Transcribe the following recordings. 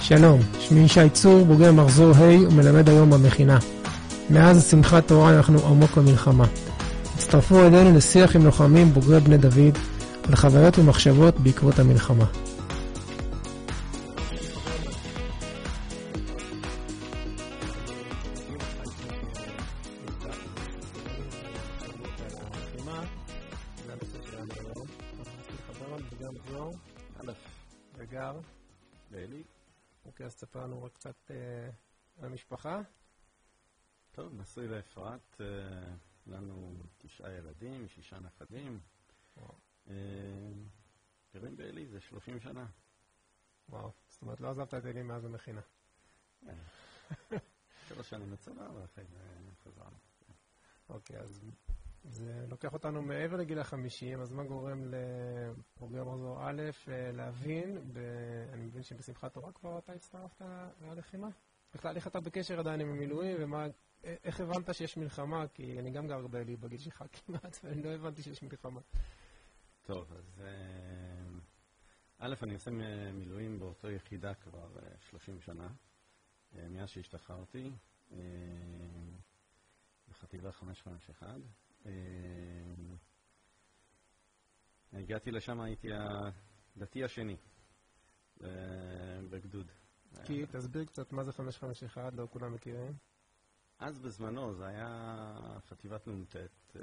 שלום, שמי ישי צור, בוגר מחזור ה' ומלמד היום במכינה. מאז שמחת תורה אנחנו עמוק במלחמה. הצטרפו אלינו לשיח עם לוחמים בוגרי בני דוד על חוויות ומחשבות בעקבות המלחמה. נשוי לאפרת, אה, לנו תשעה ילדים, שישה נכדים. וואו. אה, גרים באלי זה 30 שנה. וואו, זאת אומרת, לא עזבת את אלי מאז המכינה. שלוש שנים בצבא, ואחרי זה חזרנו. אוקיי, אז זה לוקח אותנו מעבר לגיל החמישים, אז מה גורם לבוגר מחזור א' אה, להבין, ב... אני מבין שבשמחת תורה כבר אתה הצטרפת ללחימה? בכלל, איך אתה בקשר עדיין עם המילואים, ומה, איך הבנת שיש מלחמה? כי אני גם גר בעלי בגיל שלך כמעט, ואני לא הבנתי שיש מלחמה. טוב, אז אה, א', אני עושה מילואים באותו יחידה כבר אה, 30 שנה, אה, מאז שהשתחררתי, אה, בחטיבה 551. אה, הגעתי לשם, הייתי הדתי השני אה, בגדוד. כי תסביר קצת מה זה 551, לא כולם מכירים. אז בזמנו זה היה חטיבת נ"ט, אה,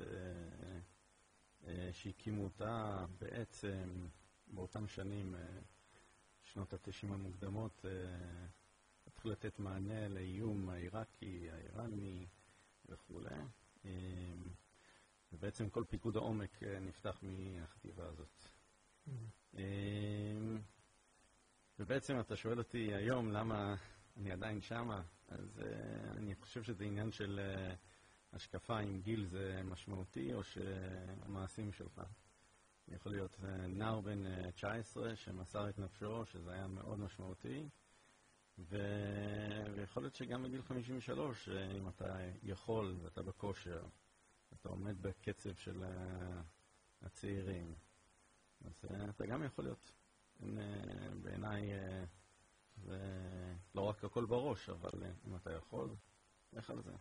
אה, שהקימו אותה בעצם באותם שנים, אה, שנות התשעים המוקדמות, התחילו לתת מענה לאיום העיראקי, האיראני וכולי. ובעצם כל פיקוד העומק נפתח מהחטיבה הזאת. אה, ובעצם אתה שואל אותי היום למה אני עדיין שמה, אז uh, אני חושב שזה עניין של uh, השקפה אם גיל זה משמעותי או שהמעשים שלך. יכול להיות uh, נער בן uh, 19 שמסר את נפשו, שזה היה מאוד משמעותי, ו... ויכול להיות שגם בגיל 53, uh, אם אתה יכול ואתה בכושר, אתה עומד בקצב של הצעירים, אז אתה גם יכול להיות. בעיניי זה לא רק הכל בראש, אבל אה, אם אתה יכול, לך על זה.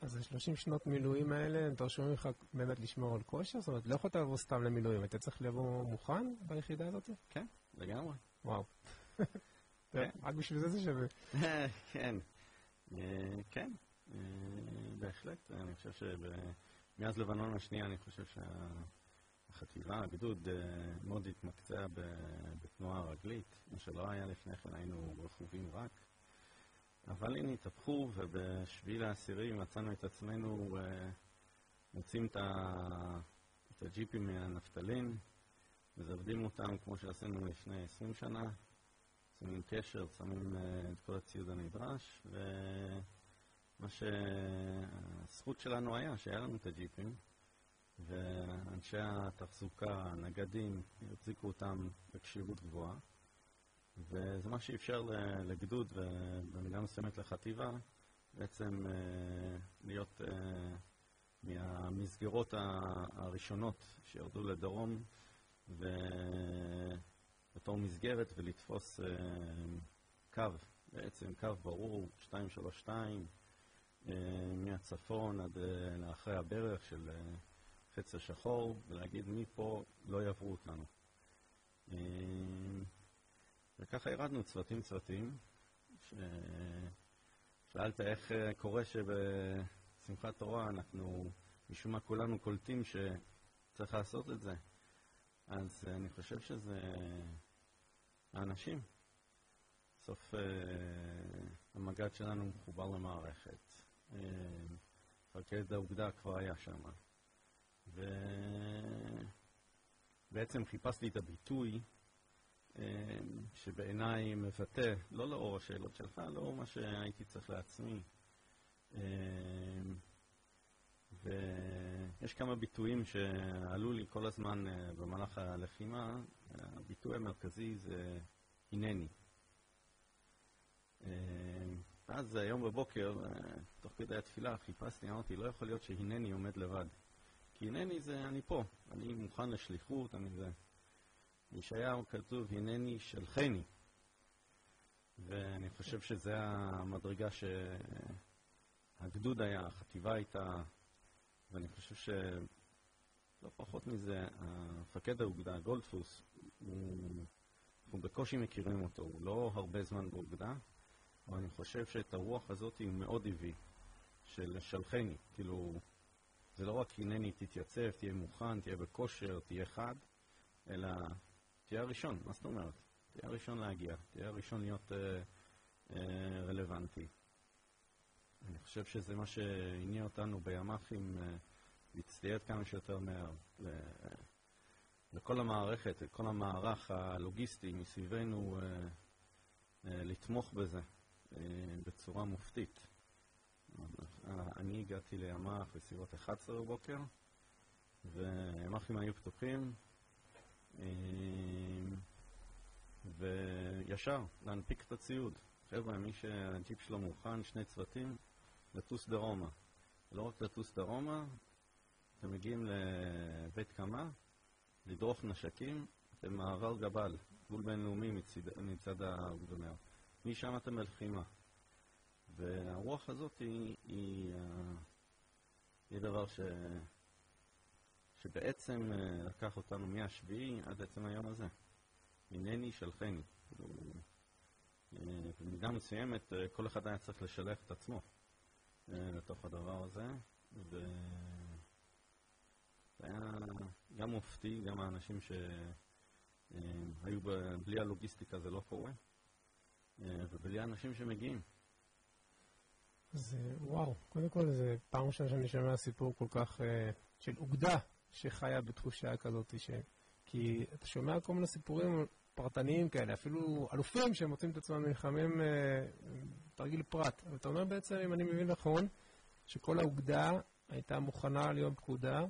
אז ה-30 שנות מילואים האלה, הם דרשו ממך באמת לשמור על כושר? זאת אומרת, לא יכולת לבוא סתם למילואים, אתה צריך לבוא מוכן ביחידה הזאת? כן, לגמרי. וואו. כן. רק בשביל זה זה שווה. כן, אה, כן, אה, בהחלט. אני חושב שמאז לבנון השנייה, אני חושב שהחטיבה, הגדוד, אה, מאוד התמקצע בתנועה רגלית, מה שלא היה לפני כן, היינו רכובים רק. אבל הנה התהפכו, ובשביעי לעשירי מצאנו את עצמנו אה, מוצאים את ה- את הג'יפים מהנפטלין, מזוודים אותם כמו שעשינו לפני 20 שנה, שמים קשר, שמים אה, את כל הציוד הנדרש, ומה שהזכות שלנו היה, שהיה לנו את הג'יפים, ואנשי התחזוקה, הנגדים, החזיקו אותם בכשירות גבוהה, וזה מה שאפשר לגדוד, ובמידה מסוימת לחטיבה, בעצם אה, להיות אה, מהמסגרות הראשונות שירדו לדרום, ובתור מסגרת ולתפוס אה, קו, בעצם קו ברור, 232, אה, מהצפון עד לאחרי הברך של אה, חץ השחור, ולהגיד מפה לא יעברו אותנו. אה, וככה ירדנו צוותים צוותים. שאלת איך אה, קורה שבשמחת תורה אנחנו משום מה כולנו קולטים שצריך לעשות את זה. אז אני חושב שזה האנשים. בסוף אה, המג"ד שלנו מחובר למערכת. מפקד האוגדה כבר היה שם. ובעצם חיפשתי את הביטוי אה, שבעיניי מבטא, לא לאור השאלות שלך, לאור מה שהייתי צריך לעצמי. אה, ויש כמה ביטויים שעלו לי כל הזמן אה, במהלך הלחימה. הביטוי המרכזי זה הנני. אה, אז היום בבוקר, אה, תוך כדי התפילה, חיפשתי, אמרתי, לא יכול להיות שהנני עומד לבד. הנני זה אני פה, אני מוכן לשליחות, אני זה. בישעיהו כתוב, הנני שלחני. ואני חושב שזה המדרגה שהגדוד היה, החטיבה הייתה, ואני חושב שלא פחות מזה, המפקד האוגדה, גולדפוס, הוא, אנחנו בקושי מכירים אותו, הוא לא הרבה זמן באוגדה, אבל אני חושב שאת הרוח הזאת הוא מאוד הביא, של שלחני, כאילו, זה לא רק הנני תתייצב, תהיה מוכן, תהיה בכושר, תהיה חד, אלא תהיה הראשון, מה זאת אומרת? תהיה הראשון להגיע, תהיה הראשון להיות אה, אה, רלוונטי. אני חושב שזה מה שהניע אותנו בימ"חים אה, להצטייד כמה שיותר מהר. לכל המערכת, לכל המערך הלוגיסטי מסביבנו אה, אה, לתמוך בזה אה, בצורה מופתית. אני הגעתי לימ"ח בסביבות 11 בבוקר, וימ"חים היו פתוחים, וישר להנפיק את הציוד. חבר'ה, מי שהג'יפ שלו מוכן, שני צוותים, לטוס דרומה. לא רק לטוס דרומה, אתם מגיעים לבית קמה, לדרוך נשקים במעבר גבל, גבול בינלאומי מצד, מצד האוגדונר. משם אתם בלחימה. והרוח הזאת היא, היא, היא דבר ש, שבעצם אה, לקח אותנו מהשביעי עד עצם היום הזה. הנני שלחני. אה, במידה מסוימת אה, כל אחד היה צריך לשלח את עצמו לתוך הדבר הזה, וזה היה גם מופתי, גם האנשים שהיו בלי הלוגיסטיקה זה לא קורה, ובלי האנשים שמגיעים. זה וואו, קודם כל זה פעם ראשונה שאני שומע סיפור כל כך uh, של אוגדה שחיה בתחושה כזאת, ש... כי אתה שומע כל מיני סיפורים פרטניים כאלה, אפילו אלופים שמוצאים את עצמם נלחמים uh, תרגיל פרט. אבל אתה אומר בעצם, אם אני מבין נכון, שכל האוגדה הייתה מוכנה להיות פקודה,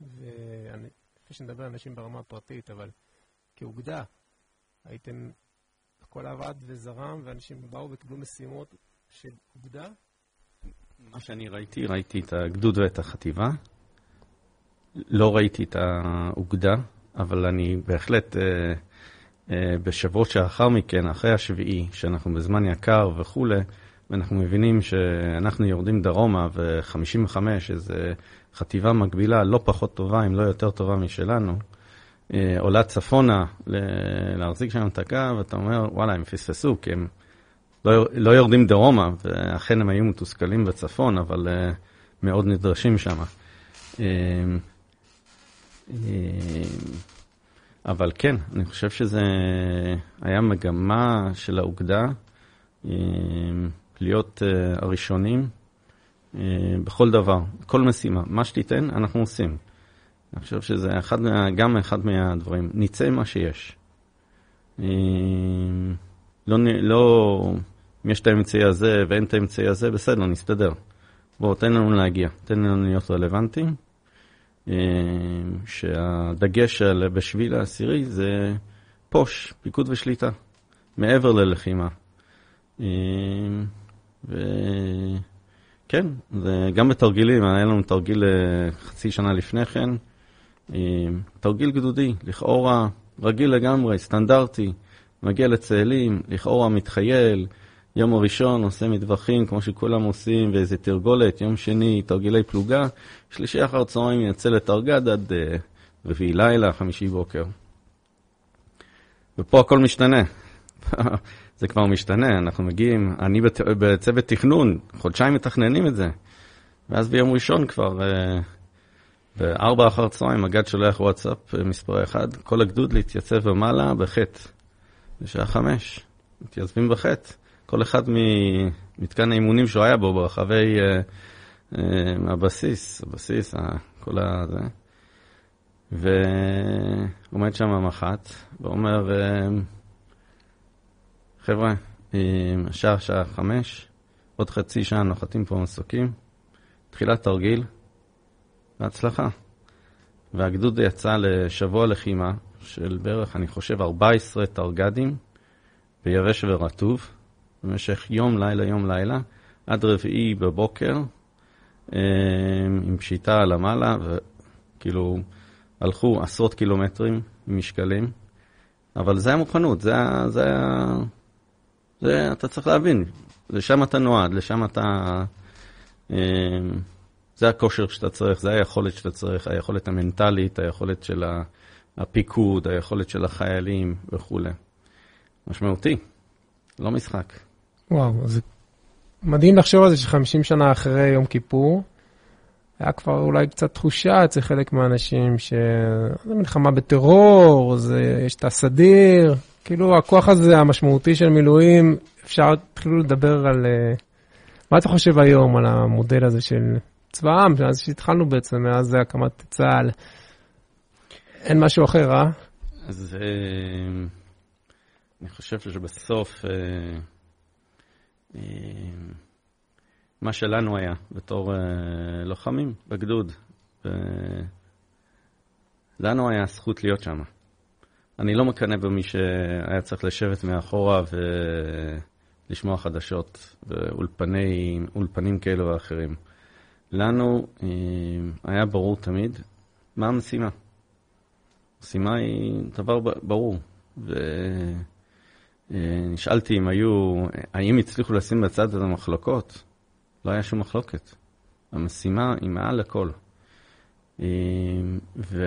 ואני, לפני שנדבר על אנשים ברמה הפרטית, אבל כאוגדה הייתם, הכל עבד וזרם, ואנשים באו וקיבלו משימות של אוגדה? מה שאני ראיתי, ראיתי את הגדוד ואת החטיבה. לא ראיתי את האוגדה, אבל אני בהחלט, אה, אה, בשבועות שאחר מכן, אחרי השביעי, שאנחנו בזמן יקר וכולי, ואנחנו מבינים שאנחנו יורדים דרומה, ו-55, שזו חטיבה מקבילה לא פחות טובה, אם לא יותר טובה משלנו, אה, עולה צפונה להחזיק שם את הקו, ואתה אומר, וואלה, הם פספסו, כי הם... לא, לא יורדים דרומה, ואכן הם היו מתוסכלים בצפון, אבל uh, מאוד נדרשים שם. Uh, uh, אבל כן, אני חושב שזה היה מגמה של האוגדה uh, להיות uh, הראשונים uh, בכל דבר, כל משימה. מה שתיתן, אנחנו עושים. אני חושב שזה אחד, גם אחד מהדברים. נצא מה שיש. לא, לא, אם יש את האמצעי הזה ואין את האמצעי הזה, בסדר, נסתדר. בואו, תן לנו להגיע, תן לנו להיות רלוונטיים. אה, שהדגש על בשביל העשירי זה פוש, פיקוד ושליטה, מעבר ללחימה. אה, וכן, גם בתרגילים, היה לנו תרגיל אה, חצי שנה לפני כן, תרגיל גדודי, לכאורה רגיל לגמרי, סטנדרטי, מגיע לצאלים, לכאורה מתחייל, יום הראשון עושה מטווחים כמו שכולם עושים ואיזה תרגולת, יום שני תרגילי פלוגה, שלישי אחר צהריים יצא לתרגד עד uh, רביעי לילה, חמישי בוקר. ופה הכל משתנה. זה כבר משתנה, אנחנו מגיעים, אני בת, בצוות תכנון, חודשיים מתכננים את זה. ואז ביום ראשון כבר, uh, בארבע אחר צהריים, מג"ד שולח וואטסאפ uh, מספר אחד, כל הגדוד להתייצב במעלה בחטא, בשעה חמש, מתייצבים בחטא. כל אחד ממתקן האימונים שהוא היה בו ברחבי uh, uh, הבסיס, הבסיס, כל הזה. ועומד שם המח"ט ואומר, uh, חבר'ה, השעה שעה חמש, עוד חצי שעה נוחתים פה מסוקים, תחילת תרגיל, בהצלחה. והגדוד יצא לשבוע לחימה של בערך, אני חושב, 14 תרג"דים ביבש ורטוב. במשך יום, לילה, יום, לילה, עד רביעי בבוקר, אה, עם פשיטה על המעלה, וכאילו הלכו עשרות קילומטרים עם משקלים, אבל זה המוכנות, זה, זה, זה, אתה צריך להבין, לשם אתה נועד, לשם אתה... אה, זה הכושר שאתה צריך, זה היכולת שאתה צריך, היכולת המנטלית, היכולת של הפיקוד, היכולת של החיילים וכולי. משמעותי, לא משחק. וואו, זה מדהים לחשוב על זה ש-50 שנה אחרי יום כיפור, היה כבר אולי קצת תחושה אצל חלק מהאנשים שזה מלחמה בטרור, זה, יש את הסדיר, כאילו הכוח הזה המשמעותי של מילואים, אפשר, התחילו לדבר על... אה, מה אתה חושב היום על המודל הזה של צבא העם, מאז שהתחלנו בעצם, מאז הקמת צה"ל? אין משהו אחר, אה? אז אה, אני חושב שבסוף, אה, מה שלנו היה בתור לוחמים בגדוד, לנו היה זכות להיות שם. אני לא מקנא במי שהיה צריך לשבת מאחורה ולשמוע חדשות ואולפנים כאלו ואחרים. לנו אה, היה ברור תמיד מה המשימה. המשימה היא דבר ברור. ונשאלתי אם היו, האם הצליחו לשים בצד את המחלוקות? לא היה שום מחלוקת. המשימה היא מעל הכל. אה, ו...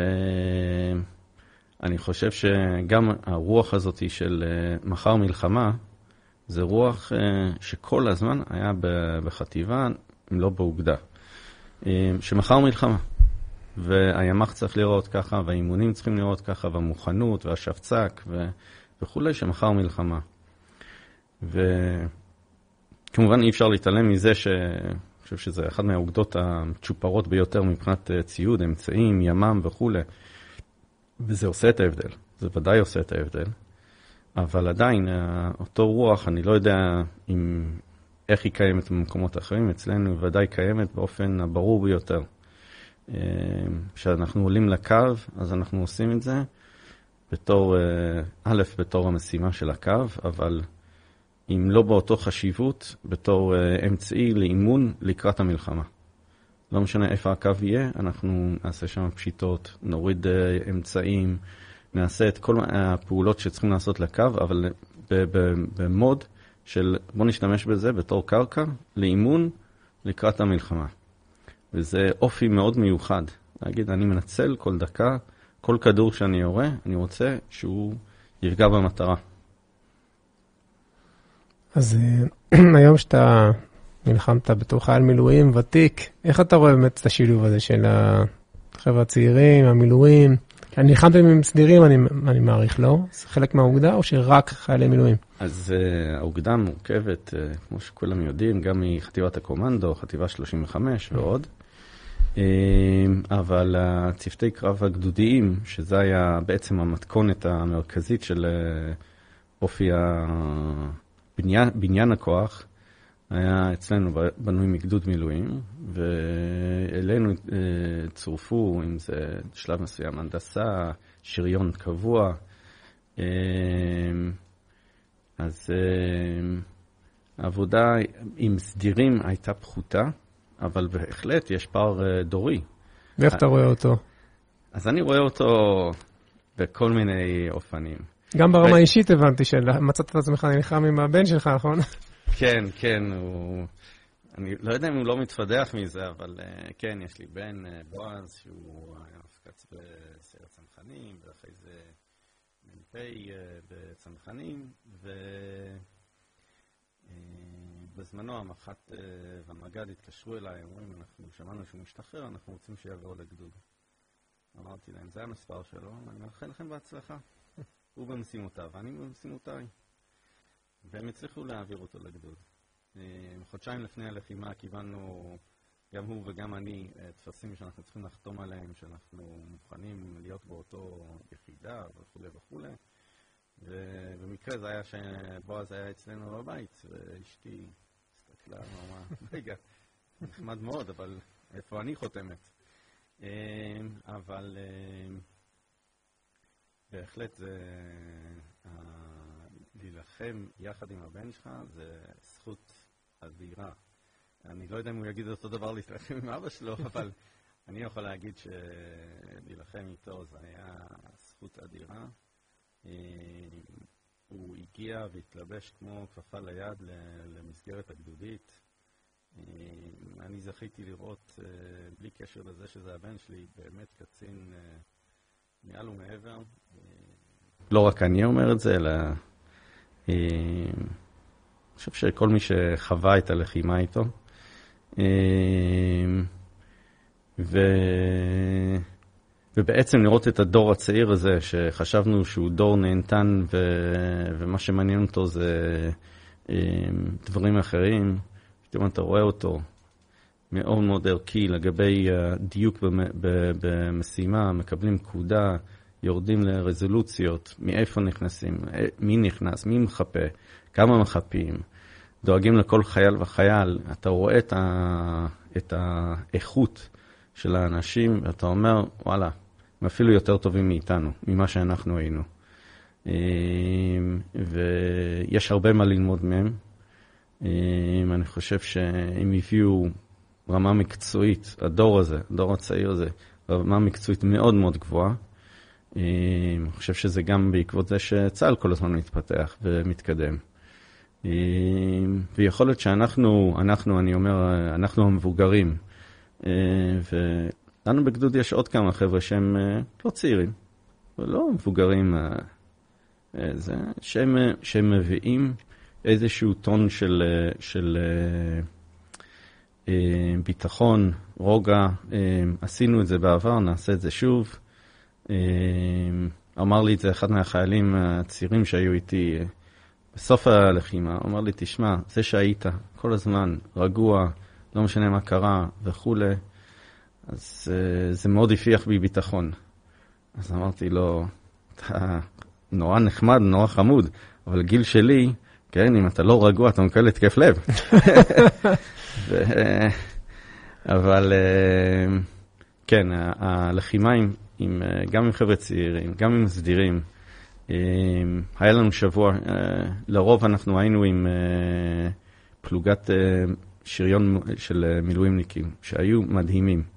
אני חושב שגם הרוח הזאת של אה, מחר מלחמה, זה רוח אה, שכל הזמן היה בחטיבה, אם לא באוגדה. אה, שמחר מלחמה. והימ"ח צריך לראות ככה, והאימונים צריכים לראות ככה, והמוכנות, והשפצק ו... וכולי, שמחר מלחמה. וכמובן אי אפשר להתעלם מזה ש... אני חושב שזה אחת מהאוגדות הצ'ופרות ביותר מבחינת ציוד, אמצעים, ימ"מ וכולי. וזה עושה את ההבדל, זה ודאי עושה את ההבדל. אבל עדיין, אה, אותו רוח, אני לא יודע אם, איך היא קיימת במקומות אחרים, אצלנו היא ודאי קיימת באופן הברור ביותר. אה, כשאנחנו עולים לקו, אז אנחנו עושים את זה בתור, אה, א', בתור המשימה של הקו, אבל אם לא באותו חשיבות, בתור אמצעי לאימון לקראת המלחמה. לא משנה איפה הקו יהיה, אנחנו נעשה שם פשיטות, נוריד אה, אמצעים, נעשה את כל הפעולות שצריכים לעשות לקו, אבל במוד של בוא נשתמש בזה בתור קרקע לאימון לקראת המלחמה. וזה אופי מאוד מיוחד. להגיד, אני מנצל כל דקה, כל כדור שאני יורה, אני רוצה שהוא יפגע במטרה. אז אה, היום שאתה נלחמת בתור חייל מילואים ותיק, איך אתה רואה באמת את השילוב הזה של החבר'ה הצעירים, המילואים? אני נלחמתם עם סדירים, אני, אני מעריך, לא? זה חלק מהאוגדה או שרק חיילי מילואים? אז uh, האוגדה מורכבת, uh, כמו שכולם יודעים, גם מחטיבת הקומנדו, חטיבה 35 ועוד. Uh, אבל הצוותי קרב הגדודיים, שזה היה בעצם המתכונת המרכזית של uh, אופי הבניין, בניין הכוח, היה אצלנו בנוי מגדוד מילואים, ואלינו אה, צורפו, אם זה שלב מסוים, הנדסה, שריון קבוע. אה, אז אה, העבודה עם סדירים הייתה פחותה, אבל בהחלט יש פער דורי. ואיך אתה רואה אותו? אז אני רואה אותו בכל מיני אופנים. גם ברמה האישית הבנתי שמצאת את עצמך נלחם עם הבן שלך, נכון? כן, כן, הוא... אני לא יודע אם הוא לא מתפדח מזה, אבל uh, כן, יש לי בן, בועז, שהוא היה מפקץ בסיירת צנחנים, ואחרי זה מ"פ בצנחנים, ובזמנו uh, המח"ט uh, והמג"ד התקשרו אליי, אומרים, אנחנו שמענו שהוא משתחרר, אנחנו רוצים שיעבור לגדוד. אמרתי להם, זה המספר שלו, אני מאחל לכם בהצלחה. הוא במשימותיו, ואני במשימותיי. והם הצליחו להעביר אותו לגדוד. אה, חודשיים לפני הלחימה קיבלנו, גם הוא וגם אני, אה, טפסים שאנחנו צריכים לחתום עליהם, שאנחנו מוכנים להיות באותו יחידה וכולי וכולי. ובמקרה זה היה שבועז היה אצלנו בבית, ואשתי הסתכלה, אמרה, רגע, נחמד מאוד, אבל איפה אני חותמת? אה, אבל בהחלט זה... להילחם יחד עם הבן שלך זה זכות אדירה. אני לא יודע אם הוא יגיד אותו דבר להילחם עם אבא שלו, אבל אני יכול להגיד שלהילחם איתו זה היה זכות אדירה. אה, הוא הגיע והתלבש כמו כפפה ליד למסגרת הגדודית. אני זכיתי לראות, בלי קשר לזה שזה הבן שלי, באמת קצין מעל ומעבר. לא רק אני אומר את זה, אלא אני חושב שכל מי שחווה את הלחימה איתו. ו... ובעצם לראות את הדור הצעיר הזה, שחשבנו שהוא דור נהנתן ו... ומה שמעניין אותו זה דברים אחרים, פתאום אתה רואה אותו מאוד מאוד ערכי לגבי דיוק במשימה, מקבלים פקודה, יורדים לרזולוציות, מאיפה נכנסים, מי נכנס, מי מחפה, כמה מחפים, דואגים לכל חייל וחייל, אתה רואה את, ה... את האיכות של האנשים, ואתה אומר, וואלה, הם אפילו יותר טובים מאיתנו, ממה שאנחנו היינו. ויש הרבה מה ללמוד מהם. אני חושב שהם הביאו רמה מקצועית, הדור הזה, הדור הצעיר הזה, רמה מקצועית מאוד מאוד גבוהה. אני חושב שזה גם בעקבות זה שצה"ל כל הזמן מתפתח ומתקדם. ויכול להיות שאנחנו, אנחנו, אני אומר, אנחנו המבוגרים, ולנו בגדוד יש עוד כמה חבר'ה שהם לא צעירים, ולא מבוגרים, זה, שהם, שהם מביאים איזשהו טון של, של ביטחון, רוגע, עשינו את זה בעבר, נעשה את זה שוב. אמר לי את זה אחד מהחיילים הצעירים שהיו איתי בסוף הלחימה, אמר לי, תשמע, זה שהיית כל הזמן רגוע, לא משנה מה קרה וכולי, אז זה מאוד הפיח בי ביטחון. אז אמרתי לו, אתה נורא נחמד, נורא חמוד, אבל גיל שלי, כן, אם אתה לא רגוע, אתה מקבל התקף לב. ו... אבל כן, הלחימה עם, עם, גם עם חבר'ה צעירים, גם עם סדירים, היה לנו שבוע, לרוב אנחנו היינו עם פלוגת שריון של מילואימניקים, שהיו מדהימים.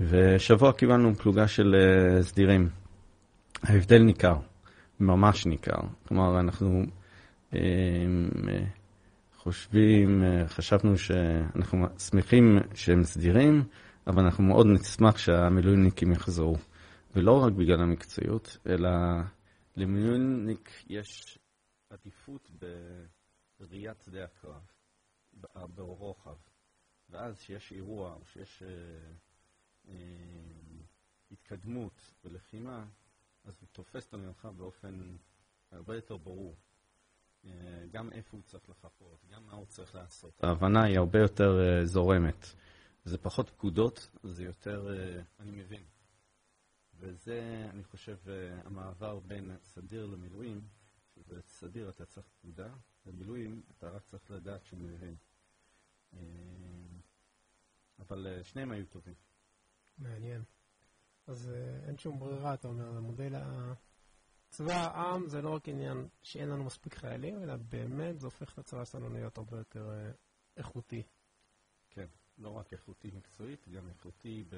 ושבוע קיבלנו פלוגה של סדירים. ההבדל ניכר, ממש ניכר. כלומר, אנחנו חושבים, חשבנו שאנחנו שמחים שהם סדירים, אבל אנחנו מאוד נשמח שהמילואימניקים יחזרו. ולא רק בגלל המקצועיות, אלא למילואימניק יש עדיפות בראיית שדה הקרב, ברוחב. ואז כשיש אירוע או שיש אה, התקדמות בלחימה, אז הוא תופס את המרחב באופן הרבה יותר ברור. אה, גם איפה הוא צריך לחפות, גם מה הוא צריך לעשות. ההבנה היא הרבה יותר אה, זורמת. זה פחות פקודות, זה יותר, אה, אני מבין. וזה, אני חושב, המעבר בין סדיר למילואים, שבסדיר אתה צריך פקודה, במילואים אתה רק צריך לדעת שהוא מבין. אבל שניהם היו טובים. מעניין. אז אין שום ברירה, אתה אומר, המודל ה... צבא העם זה לא רק עניין שאין לנו מספיק חיילים, אלא באמת זה הופך את הצבא שלנו להיות הרבה יותר איכותי. כן, לא רק איכותי מקצועית, גם איכותי ב...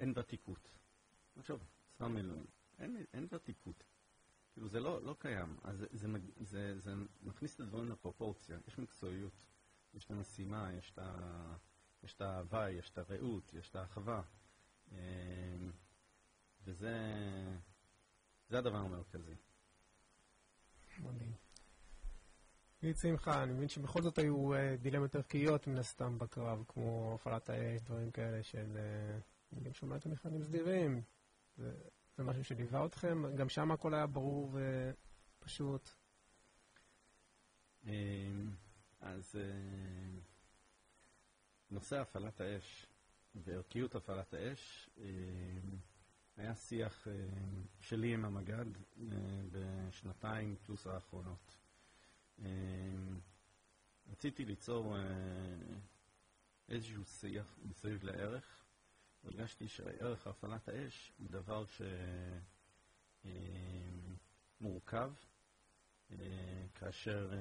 אין ותיקות. עכשיו, צבא מילואים, אין, אין ותיקות. כאילו זה לא, לא קיים. אז זה, זה, זה, זה מכניס את הדברים לפרופורציה. יש מקצועיות, יש את המשימה, יש את, ה, יש את ההוואי, יש את הרעות, יש את האחווה. וזה זה הדבר המרכזי. מדהים. גיל שמחה, אני מבין שבכל זאת היו דילמות ערכיות מן הסתם בקרב, כמו הפעלת האש, דברים כאלה של... אני גם שומע את המכנים סדירים. זה, זה משהו שליווה אתכם? גם שם הכל היה ברור ופשוט. אז נושא הפעלת האש וערכיות הפעלת האש היה שיח שלי עם המג"ד בשנתיים פלוס האחרונות. רציתי ליצור איזשהו שיח מסביב לערך. הרגשתי שערך הפעלת האש הוא דבר שמורכב, כאשר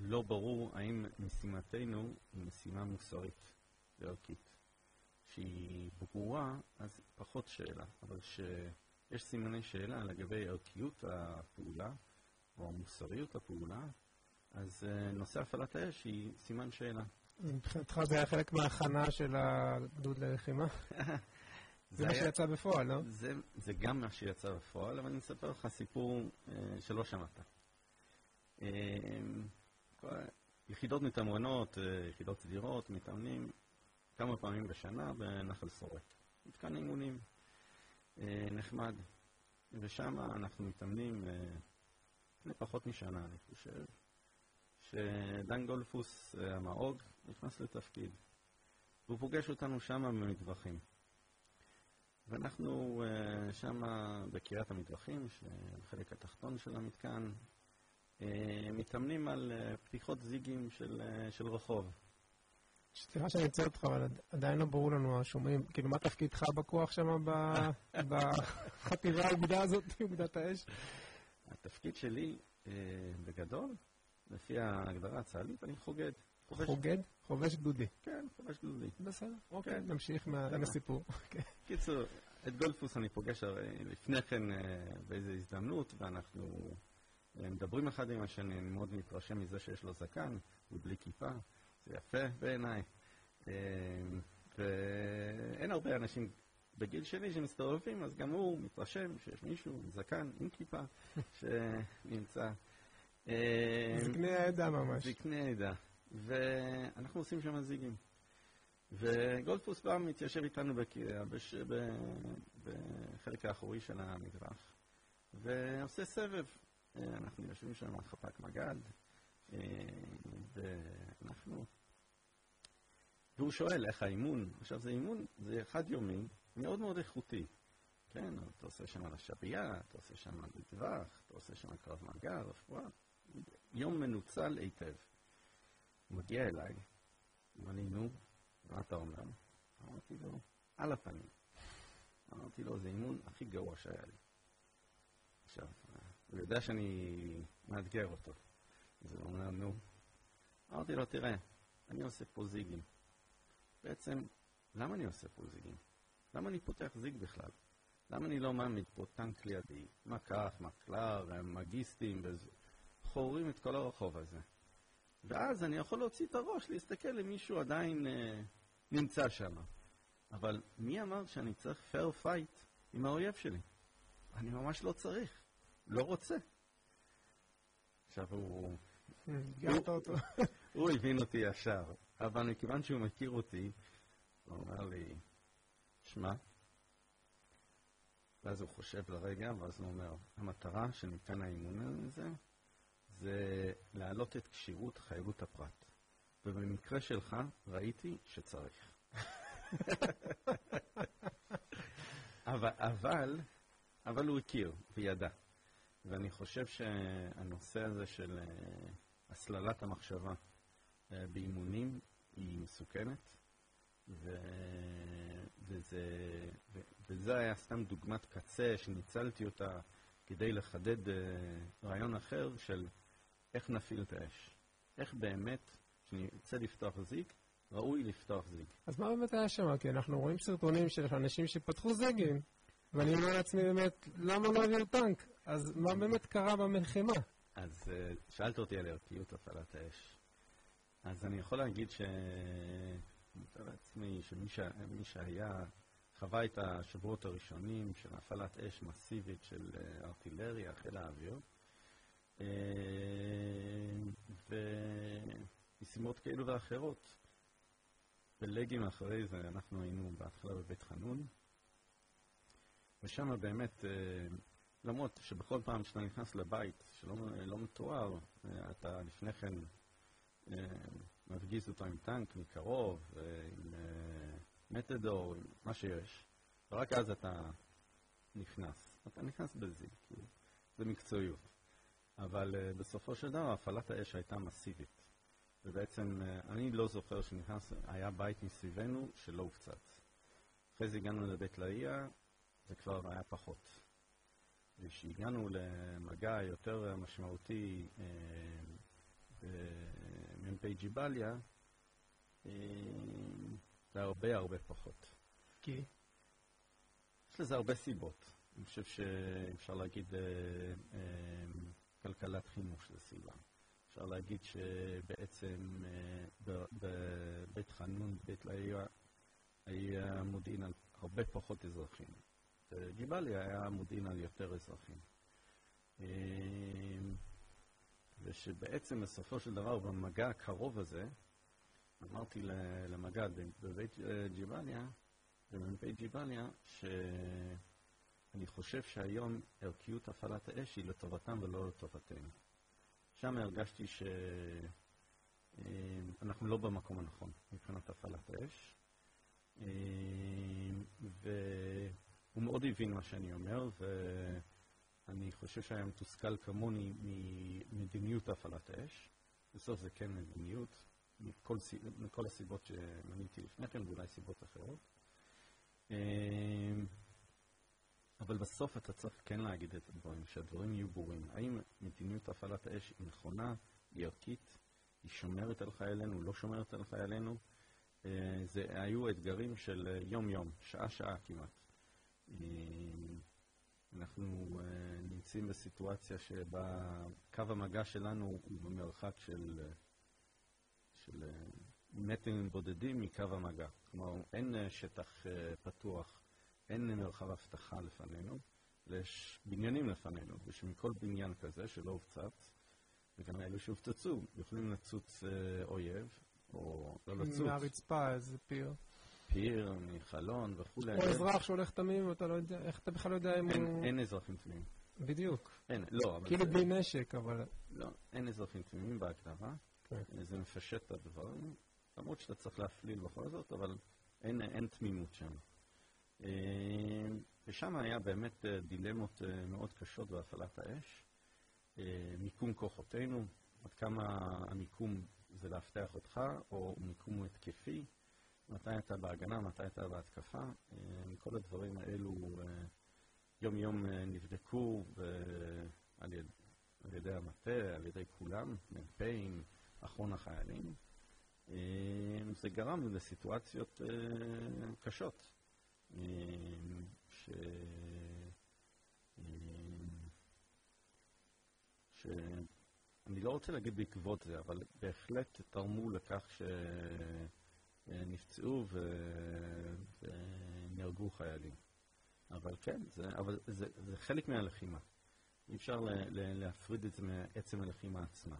לא ברור האם משימתנו היא משימה מוסרית וערכית. שהיא ברורה, אז פחות שאלה, אבל יש סימני שאלה לגבי ערכיות הפעולה, או מוסריות הפעולה, אז נושא הפעלת האש היא סימן שאלה. מבחינתך זה היה חלק מההכנה של הגדוד ללחימה? זה מה שיצא בפועל, לא? זה גם מה שיצא בפועל, אבל אני אספר לך סיפור שלא שמעת. יחידות מתמרנות, יחידות סדירות, מתאמנים כמה פעמים בשנה בנחל סורק. מתקן אימונים נחמד. ושם אנחנו מתאמנים לפני פחות משנה, אני חושב, שדן גולדפוס, המאוג, נכנס לתפקיד. והוא פוגש אותנו שם במטווחים. ואנחנו שם בקריית המטווחים, בחלק התחתון של המתקן, מתאמנים על פתיחות זיגים של רחוב. סליחה שאני עוצר אותך, אבל עדיין לא ברור לנו, השומעים, כאילו, מה תפקידך בכוח שם בחטיבה, האוגדה הזאת, אוגדת האש? התפקיד שלי, בגדול, לפי ההגדרה הצה"לית, אני חוגד. חוגד? חובש גדודי. כן, חובש גדודי. בסדר, אוקיי, נמשיך מהסיפור. קיצור, את גולדפוס אני פוגש הרי לפני כן באיזו הזדמנות, ואנחנו מדברים אחד עם השני, אני מאוד מתרשם מזה שיש לו זקן, הוא בלי כיפה, זה יפה בעיניי. ואין הרבה אנשים בגיל שלי שמסתובבים, אז גם הוא מתרשם שיש מישהו עם זקן, עם כיפה, שנמצא. זקני העדה ממש. זקני העדה. ואנחנו עושים שם זיגים. וגולדפוס בא מתיישב איתנו בחלק האחורי של המטווח, ועושה סבב. אנחנו יושבים שם על חפ"ק מג"ד, ואנחנו... והוא שואל איך האימון, עכשיו זה אימון, זה חד יומי, מאוד מאוד איכותי. כן, אתה עושה שם על השבייה, אתה עושה שם על מטווח, אתה עושה שם קרב מגע, רפואה. יום מנוצל היטב. הוא מגיע אליי, לי, נו, מה אתה אומר? אמרתי לו, על הפנים. אמרתי לו, זה אימון הכי גרוע שהיה לי. עכשיו, הוא יודע שאני מאתגר אותו. אז הוא אומר, נו. אמרתי לו, תראה, אני עושה פה זיגים. בעצם, למה אני עושה פה זיגים? למה אני פותח זיג בכלל? למה אני לא מעמיד פה טנק לידי? מקח, מקלר, מגיסטים, חורים את כל הרחוב הזה. ואז אני יכול להוציא את הראש, להסתכל אם מישהו עדיין אה, נמצא שם. אבל מי אמר שאני צריך fair fight עם האויב שלי? אני ממש לא צריך, לא רוצה. עכשיו הוא... אותו. הוא הבין אותי ישר, אבל מכיוון שהוא מכיר אותי, הוא אומר לי, שמע, ואז הוא חושב לרגע, ואז הוא אומר, המטרה של מתקן האימון הזה זה להעלות את כשירות חיילות הפרט. ובמקרה שלך, ראיתי שצריך. אבל, אבל, אבל הוא הכיר וידע. ואני חושב שהנושא הזה של uh, הסללת המחשבה uh, באימונים היא מסוכנת, ו... וזה, ו... וזה היה סתם דוגמת קצה שניצלתי אותה כדי לחדד uh, רעיון אחר של איך נפעיל את האש. איך באמת, כשאני רוצה לפתוח זיג, ראוי לפתוח זיג. אז מה באמת היה שם? כי אנחנו רואים סרטונים של אנשים שפתחו זיגים, ואני אומר לעצמי באמת, למה לא הביאו טנק? אז מה באמת קרה במלחימה? אז שאלת אותי על ערכיות הפעלת האש. אז אני יכול להגיד ש... מתאר לעצמי שמי שהיה, חווה את השבועות הראשונים של הפעלת אש מסיבית של ארטילריה, חיל האוויר, ומשימות כאלו ואחרות. בלגים אחרי זה, אנחנו היינו בהתחלה בבית חנון, ושם באמת, למרות שבכל פעם שאתה נכנס לבית שלא לא מתואר, אתה לפני כן מפגיז אותו עם טנק מקרוב, עם מתדור, עם מה שיש, ורק אז אתה נכנס. אתה נכנס בזה, כאילו, זה מקצועיות. אבל בסופו של דבר הפעלת האש הייתה מסיבית. ובעצם אני לא זוכר שנכנס, היה בית מסביבנו שלא הופצץ. אחרי זה הגענו לבית לאיה, זה כבר היה פחות. וכשהגענו למגע יותר משמעותי במ"פ ג'יבליה, uh, זה הרבה הרבה פחות. כי? יש לזה הרבה סיבות. אני חושב שאפשר להגיד כלכלת חימוש לסביבה. אפשר להגיד שבעצם בבית חנון, בית לאיה, היה מודיעין על הרבה פחות אזרחים. בג'יבאליה היה מודיעין על יותר אזרחים. ושבעצם בסופו של דבר במגע הקרוב הזה, אמרתי למג"ד בבית ג'יבאליה, במ"פ ג'יבאליה, שאני חושב שהיום ערכיות הפעלת האש היא לטובתם ולא לטובתנו. שם הרגשתי שאנחנו לא במקום הנכון מבחינת הפעלת האש. והוא מאוד הבין מה שאני אומר, ואני חושב שהיה מתוסכל כמוני ממדיניות הפעלת האש. בסוף זה כן מדיניות, מכל, מכל הסיבות שמניתי לפני כן, ואולי סיבות אחרות. אבל בסוף אתה צריך כן להגיד את הדברים, שהדברים יהיו ברורים. האם מדיניות הפעלת האש היא נכונה, היא ערכית, היא שומרת על חיילינו, לא שומרת על חיילינו? זה היו אתגרים של יום-יום, שעה-שעה כמעט. אנחנו נמצאים בסיטואציה שבה קו המגע שלנו הוא במרחק של, של מטרים בודדים מקו המגע. כלומר, אין שטח פתוח, אין מרחב אבטחה לפנינו, ויש בניינים לפנינו, ושמכל בניין כזה שלא הופצץ, וגם אלו שהופצצו, יכולים לצוץ אויב, או לא לצוץ. מהרצפה, איזה פיר. פיר, מחלון וכולי. או אזרח שהולך תמים, ואתה לא יודע, איך אתה בכלל יודע אם הוא... אין אזרחים תמימים. בדיוק. אין, לא, אבל... כאילו בלי נשק, אבל... לא, אין אזרחים תמימים בהגדרה. כן. זה מפשט את הדברים, למרות שאתה צריך להפליל בכל זאת, אבל אין תמימות שם. ושם היה באמת דילמות מאוד קשות בהפעלת האש. מיקום כוחותינו, עד כמה המיקום זה לאבטח אותך, או מיקום הוא התקפי, מתי אתה בהגנה, מתי אתה בהתקפה. כל הדברים האלו יום-יום נבדקו על ידי, על ידי המטה, על ידי כולם, מ"פים, אחרון החיילים. זה גרם לסיטואציות קשות. ש... שאני לא רוצה להגיד בעקבות זה, אבל בהחלט תרמו לכך שנפצעו ו... ונהרגו חיילים. אבל כן, זה, אבל זה, זה חלק מהלחימה. אי אפשר להפריד את זה מעצם הלחימה עצמה.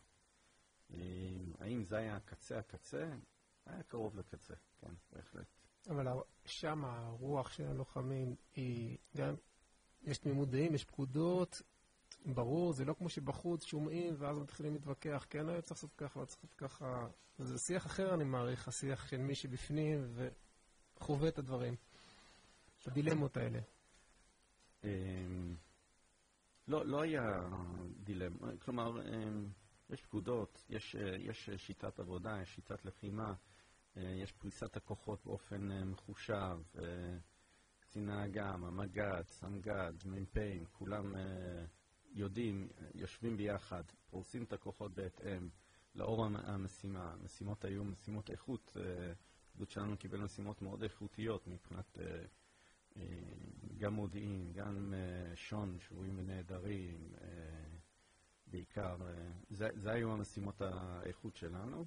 האם זה היה הקצה הקצה? היה קרוב לקצה, כן, בהחלט. אבל שם הרוח של הלוחמים היא גם, יש תמימות דעים, יש פקודות, ברור, זה לא כמו שבחוץ שומעים ואז מתחילים להתווכח, כן, לא צריך לעשות ככה, לא צריך לעשות ככה. זה שיח אחר, אני מעריך, השיח של מי שבפנים וחווה את הדברים, את הדילמות האלה. לא, לא היה דילמה, כלומר, יש פקודות, יש, יש שיטת עבודה, יש שיטת לחימה, יש פריסת הכוחות באופן מחושב, קצין האג"ם, המג"ד, סמג"ד, מ"פים, כולם יודעים, יושבים ביחד, פורסים את הכוחות בהתאם לאור המשימה. המשימות היו משימות איכות, הגדוד שלנו קיבל משימות מאוד איכותיות מבחינת גם מודיעין, גם שון, שבויים ונעדרים, בעיקר. זה, זה היו המשימות האיכות שלנו.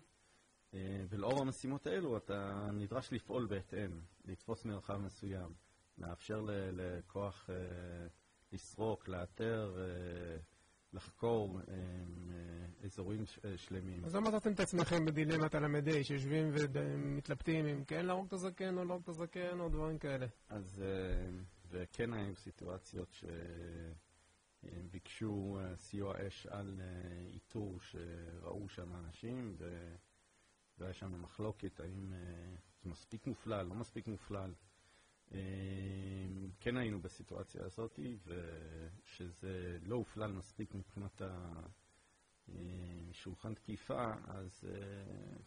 ולאור המשימות האלו אתה נדרש לפעול בהתאם, לתפוס מרחב מסוים, לאפשר לכוח לסרוק, לאתר, לחקור אזורים שלמים. אז למה מצאתם את עצמכם בדילמת הל"ה, שיושבים ומתלבטים אם כן להרוג את הזקן או לא להרוג את הזקן או דברים כאלה? אז וכן היו סיטואציות שביקשו סיוע אש על איתור שראו שם אנשים, והיה שם מחלוקת האם זה מספיק מופלל, לא מספיק מופלל. כן היינו בסיטואציה הזאת, ושזה לא הופלל מספיק מבחינת השולחן תקיפה, אז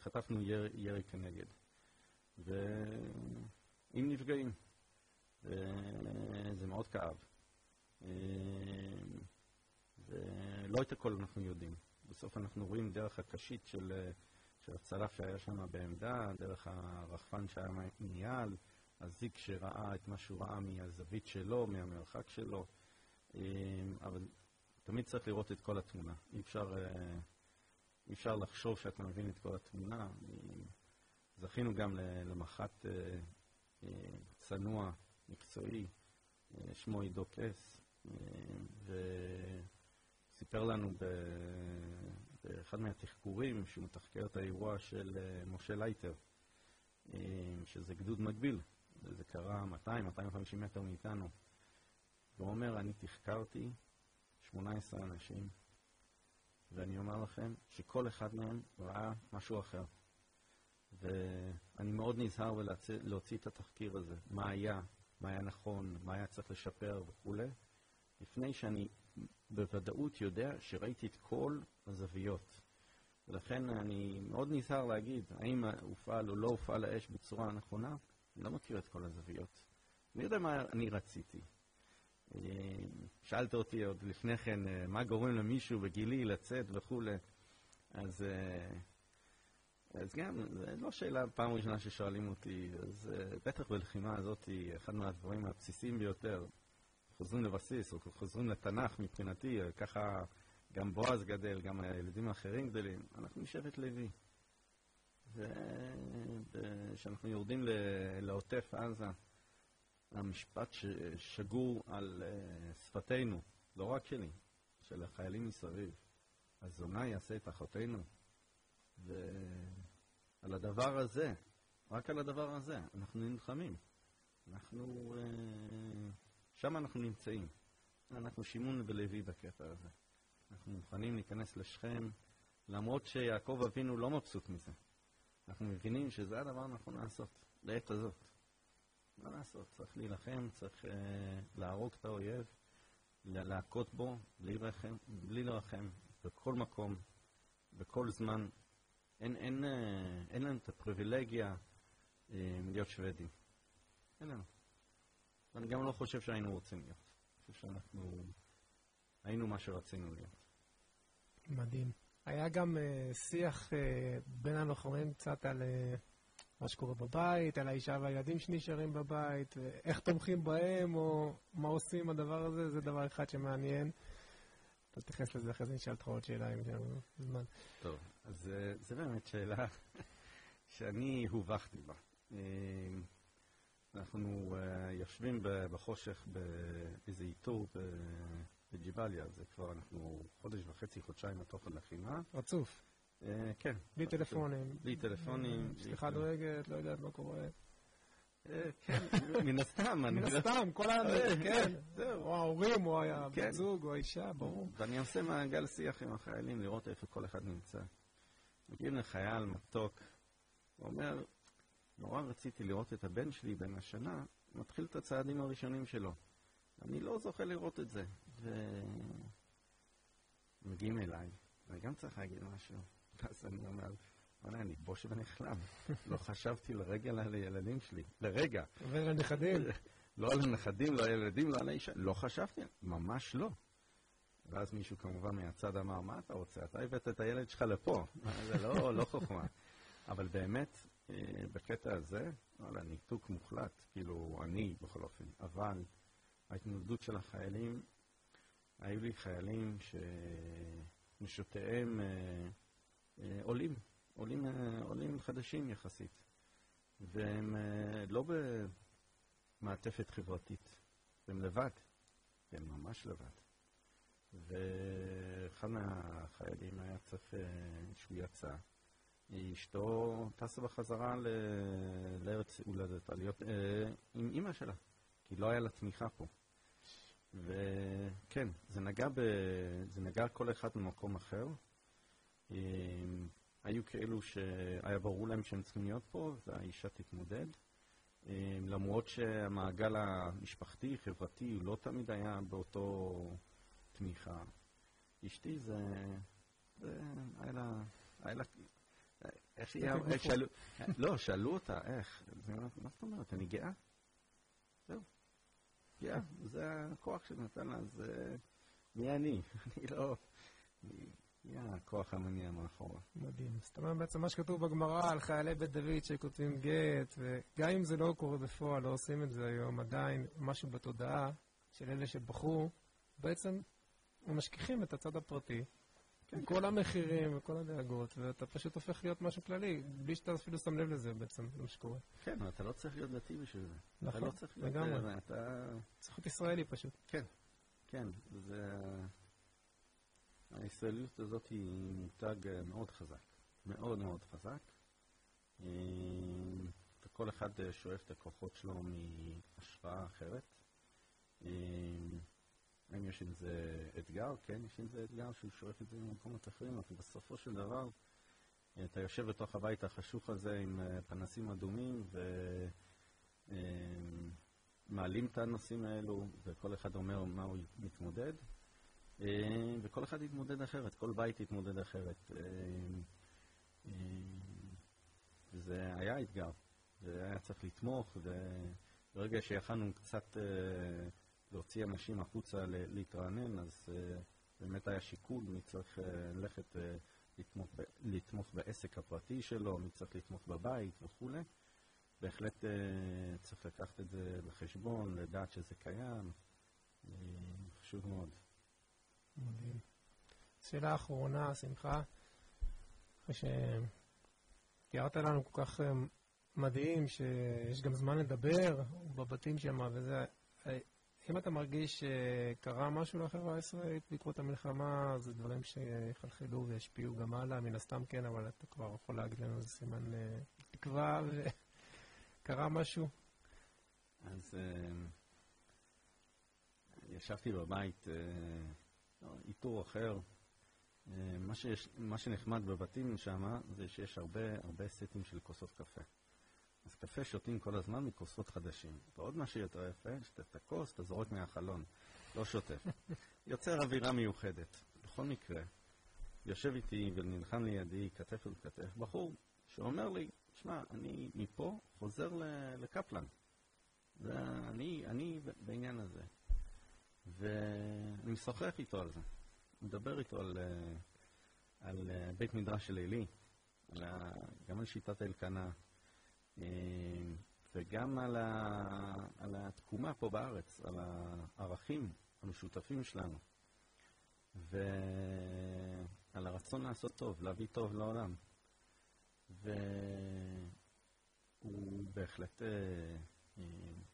חטפנו ירי כנגד. ועם נפגעים. וזה מאוד כאב. ולא את הכל אנחנו יודעים. בסוף אנחנו רואים דרך הקשית של, של הצלף שהיה שם בעמדה, דרך הרחפן שהיה מיעל, הזיק שראה את מה שהוא ראה מהזווית שלו, מהמרחק שלו, אבל תמיד צריך לראות את כל התמונה. אי אפשר, אי אפשר לחשוב שאתה מבין את כל התמונה. זכינו גם למח"ט צנוע, מקצועי, שמו עידו קס, וסיפר לנו באחד מהתחקורים שהוא מתחקר את האירוע של משה לייטר, שזה גדוד מקביל, זה קרה 200-250 מטר מאיתנו. והוא אומר, אני תחקרתי 18 אנשים, ואני אומר לכם שכל אחד מהם ראה משהו אחר. ואני מאוד נזהר להוציא את התחקיר הזה, מה היה, מה היה נכון, מה היה צריך לשפר וכולי, לפני שאני בוודאות יודע שראיתי את כל הזוויות. ולכן אני מאוד נזהר להגיד האם הופעל או לא הופעל האש בצורה נכונה, אני לא מכיר את כל הזוויות. אני יודע מה אני רציתי. שאלת אותי עוד לפני כן, מה גורם למישהו בגילי לצאת וכולי, אז, אז גם, זו לא שאלה פעם ראשונה ששואלים אותי, אז בטח בלחימה הזאת היא אחד מהדברים הבסיסיים ביותר. חוזרים לבסיס, או חוזרים לתנ"ך מבחינתי, ככה גם בועז גדל, גם הילדים האחרים גדלים, אנחנו משבט לוי. וכשאנחנו יורדים לעוטף עזה, המשפט ששגור על שפתנו, לא רק שלי, של החיילים מסביב, הזונה יעשה את אחותינו. ועל הדבר הזה, רק על הדבר הזה, אנחנו נלחמים. אנחנו, שם אנחנו נמצאים. אנחנו שימון ולוי בקטע הזה. אנחנו מוכנים להיכנס לשכם, למרות שיעקב אבינו לא מבסוט מזה. אנחנו מבינים שזה הדבר הנכון לעשות, לעת הזאת. מה לעשות? צריך להילחם, צריך uh, להרוג את האויב, להכות בו, בלי רחם, בלי לרחם, בכל מקום, בכל זמן. אין, אין, uh, אין לנו את הפריבילגיה uh, להיות שוודים. אין לנו. ואני גם לא חושב שהיינו רוצים להיות. אני חושב שאנחנו היינו מה שרצינו להיות. מדהים. היה גם uh, שיח uh, בין הלוחמים קצת על uh, מה שקורה בבית, על האישה והילדים שנשארים בבית, איך תומכים בהם, או מה עושים עם הדבר הזה, זה דבר אחד שמעניין. אתה תתייחס לזה אחרי זה, נשאל אותך עוד שאלה אם יש זמן. טוב, אז זו באמת שאלה שאני הובכתי בה. אנחנו יושבים בחושך באיזה איתור בג'יבליה, זה כבר אנחנו חודש וחצי, חודשיים לתוך הלחימה. רצוף. כן. בלי טלפונים. בלי טלפונים. סליחה דואגת, לא יודעת מה קורה. כן, מן הסתם. מן הסתם, כל ה... כן, זהו, או ההורים, או הבן זוג, או האישה, ברור. ואני עושה מעגל שיח עם החיילים, לראות איפה כל אחד נמצא. מגיעים לחייל מתוק, הוא אומר, נורא רציתי לראות את הבן שלי בן השנה, מתחיל את הצעדים הראשונים שלו. אני לא זוכה לראות את זה. ומגיעים אליי, אני גם צריך להגיד משהו. אז אני אומר, וואלה, אני בוש ונחלם. לא חשבתי לרגע על הילדים שלי. לרגע. ועל הנכדים. לא על הנכדים, לא על הילדים, לא על האישה. לא חשבתי, ממש לא. ואז מישהו כמובן מהצד אמר, מה אתה רוצה? אתה הבאת את הילד שלך לפה. זה לא, לא חוכמה. אבל באמת, בקטע הזה, וואלה, ניתוק מוחלט. כאילו, אני בכל אופן. אבל ההתמודדות של החיילים, היו לי חיילים שנשותיהם אה, אה, עולים, עולים, אה, עולים חדשים יחסית, והם לא במעטפת חברתית, הם לבד, הם ממש לבד. ואחד מהחיילים היה צריך שהוא יצא. אשתו טסה בחזרה לארץ הולדתה, להיות אה, עם אימא שלה, כי לא היה לה תמיכה פה. וכן, זה נגע, ב... זה נגע כל אחד במקום אחר. היו כאלו שהיה ברור להם שהם צריכים להיות פה, והאישה תתמודד. למרות שהמעגל המשפחתי, חברתי, הוא לא תמיד היה באותו תמיכה. אשתי זה... זה היה לה... היה לה... איך היא... שאלו... לא, שאלו אותה, איך? מה זאת אומרת? אני גאה? גאה. זה הכוח שנתן לה, אז מי אני? אני לא... היא הכוח המניע מאחורה. מדהים. זאת אומרת, בעצם מה שכתוב בגמרא על חיילי בית דוד שכותבים גט, וגם אם זה לא קורה בפועל, לא עושים את זה היום, עדיין משהו בתודעה של אלה שבחרו, בעצם משכיחים את הצד הפרטי, כן, כל. המחירים וכל הדאגות, ואתה פשוט הופך להיות משהו כללי, בלי שאתה אפילו שם לב לזה בעצם, זה מה שקורה. כן, אתה לא צריך להיות דתי בשביל זה. נכון, אתה לא צריך להיות... לגמרי. אתה... צריך להיות ישראלי פשוט. כן, כן, זה... הישראליות הזאת היא מותג אה, מאוד חזק, מאוד מאוד חזק. אה, וכל אחד אה, שואף את הכוחות שלו מהשפעה אחרת. האם יש עם זה אתגר? כן, יש עם זה אתגר שהוא שואף את זה ממקומות אחרים, אבל בסופו של דבר אתה יושב בתוך הבית החשוך הזה עם פנסים אדומים ומעלים את הנושאים האלו, וכל אחד אומר מה הוא מתמודד. אה, וכל אחד יתמודד אחרת, כל בית יתמודד אחרת. אה, אה, זה היה אתגר, והיה צריך לתמוך, וברגע שיכלנו קצת להוציא אנשים החוצה להתרענן, אז באמת היה שיקול מי צריך ללכת לתמוך, לתמוך בעסק הפרטי שלו, מי צריך לתמוך בבית וכולי. בהחלט צריך לקחת את זה בחשבון, לדעת שזה קיים, חשוב מאוד. מדהים. שאלה אחרונה, שמחה, אחרי שתיארת לנו כל כך אה, מדהים, שיש גם זמן לדבר בבתים שם, וזה... אה, אם אתה מרגיש שקרה משהו לחברה הישראלית בעקבות המלחמה, זה דברים שיחלחלו וישפיעו גם הלאה, מן הסתם כן, אבל אתה כבר יכול להגיד לנו איזה סימן אה, תקווה וקרה משהו? אז ישבתי בבית איתור אחר. אה, מה, שיש, מה שנחמד בבתים שם זה שיש הרבה, הרבה סטים של כוסות קפה. אז קפה שותים כל הזמן מכוסות חדשים. ועוד מה שיותר יפה, שאתה את הכוס אתה זורק מהחלון, לא שוטף. יוצר אווירה מיוחדת. בכל מקרה, יושב איתי ונלחם לידי כתף אל כתף בחור שאומר לי, שמע, אני מפה חוזר לקפלן. ואני אני בעניין הזה. ואני משוחח איתו על זה. מדבר איתו על, אה, על אה, בית מדרש של עלי, גם על שיטת אלקנה, וגם על, ה, על התקומה פה בארץ, על הערכים המשותפים שלנו, ועל הרצון לעשות טוב, להביא טוב לעולם. והוא בהחלט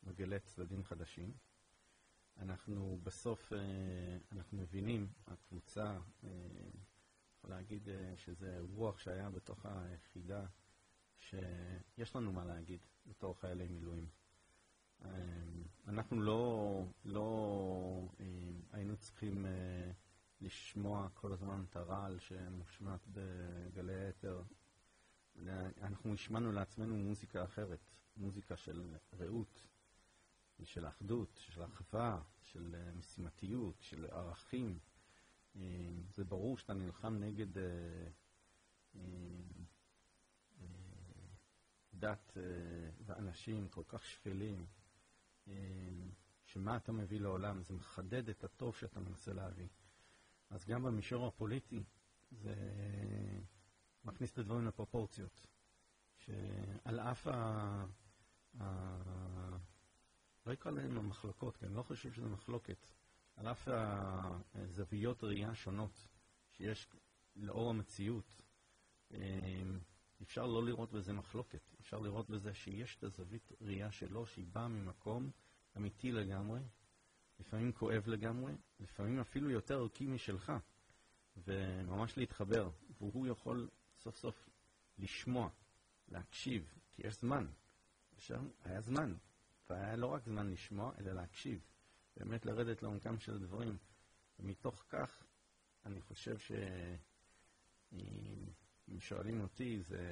מגלה צדדים חדשים. אנחנו בסוף, אה, אנחנו מבינים, הקבוצה, אה, יכול להגיד אה, שזה רוח שהיה בתוך היחידה, שיש לנו מה להגיד בתור חיילי מילואים. אנחנו לא, לא היינו צריכים לשמוע כל הזמן את הרעל שמושמט בגלי האתר. אנחנו השמענו לעצמנו מוזיקה אחרת, מוזיקה של רעות, של אחדות, של אחווה, של אה, משימתיות, של ערכים. אה, זה ברור שאתה נלחם נגד אה, דת ואנשים כל כך שפלים, שמה אתה מביא לעולם, זה מחדד את הטוב שאתה מנסה להביא. אז גם במישור הפוליטי זה מכניס את הדברים לפרופורציות, שעל אף ה... לא אקרא להם המחלוקות, כי אני לא חושב שזה מחלוקת. על אף הזוויות ראייה שונות שיש לאור המציאות, אמ, אפשר לא לראות בזה מחלוקת. אפשר לראות בזה שיש את הזווית ראייה שלו, שהיא באה ממקום אמיתי לגמרי, לפעמים כואב לגמרי, לפעמים אפילו יותר ערכי משלך, וממש להתחבר. והוא יכול סוף סוף לשמוע, להקשיב, כי יש זמן. עכשיו, היה זמן. והיה לא רק זמן לשמוע, אלא להקשיב, באמת לרדת לעומקם של הדברים. ומתוך כך, אני חושב שאם שואלים אותי, זה,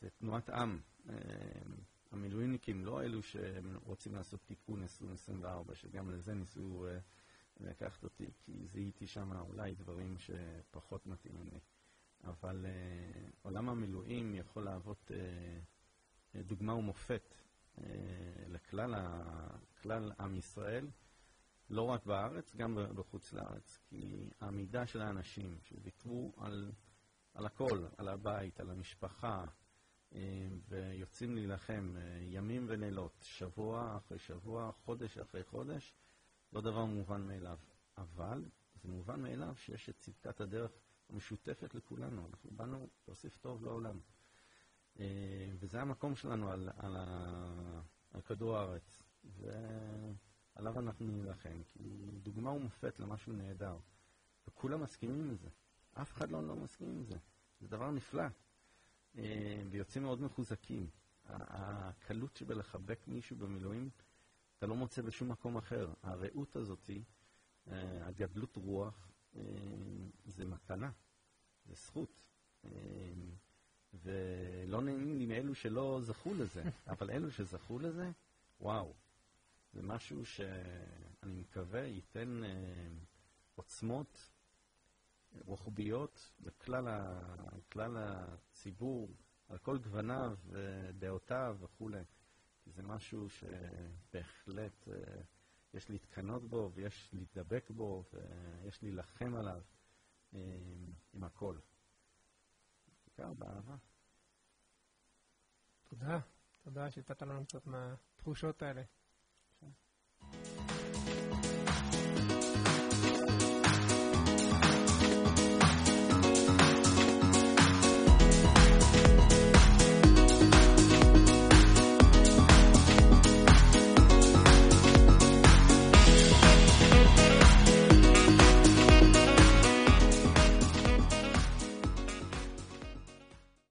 זה תנועת עם. אה, המילואימניקים, לא אלו שרוצים לעשות תיקון 2024, שגם לזה ניסו אה, לקחת אותי, כי זיהיתי שם אולי דברים שפחות מתאימים לי. אבל uh, עולם המילואים יכול להוות uh, דוגמה ומופת אה, לכלל עם ישראל, לא רק בארץ, גם בחוץ לארץ. כי העמידה של האנשים שוויתרו על, על הכל, על הבית, על המשפחה, אה, ויוצאים להילחם אה, ימים ולילות, שבוע אחרי שבוע, חודש אחרי חודש, לא דבר מובן מאליו. אבל זה מובן מאליו שיש את צדקת הדרך המשותפת לכולנו. אנחנו באנו להוסיף טוב לעולם. אה, וזה המקום שלנו על, על, על כדור הארץ. ועליו אנחנו נילחם, כי דוגמה ומופת למשהו נהדר. וכולם מסכימים עם זה. אף אחד לא, לא מסכים עם זה. זה דבר נפלא. אה, ויוצאים מאוד מחוזקים. הקלות שבלחבק מישהו במילואים, אתה לא מוצא בשום מקום אחר. הרעות הזאת, אה, הגדלות רוח, אה, זה מתנה, זה זכות. ולא נהנים לי מאלו שלא זכו לזה, אבל אלו שזכו לזה, וואו, זה משהו שאני מקווה ייתן עוצמות רוחביות לכלל הציבור, על כל גווניו ודעותיו וכולי. זה משהו שבהחלט אה, יש להתקנות בו ויש להתדבק בו ויש להילחם עליו אה, עם הכל. בעיקר באהבה. תודה. תודה שנתת לנו קצת מהתחושות האלה.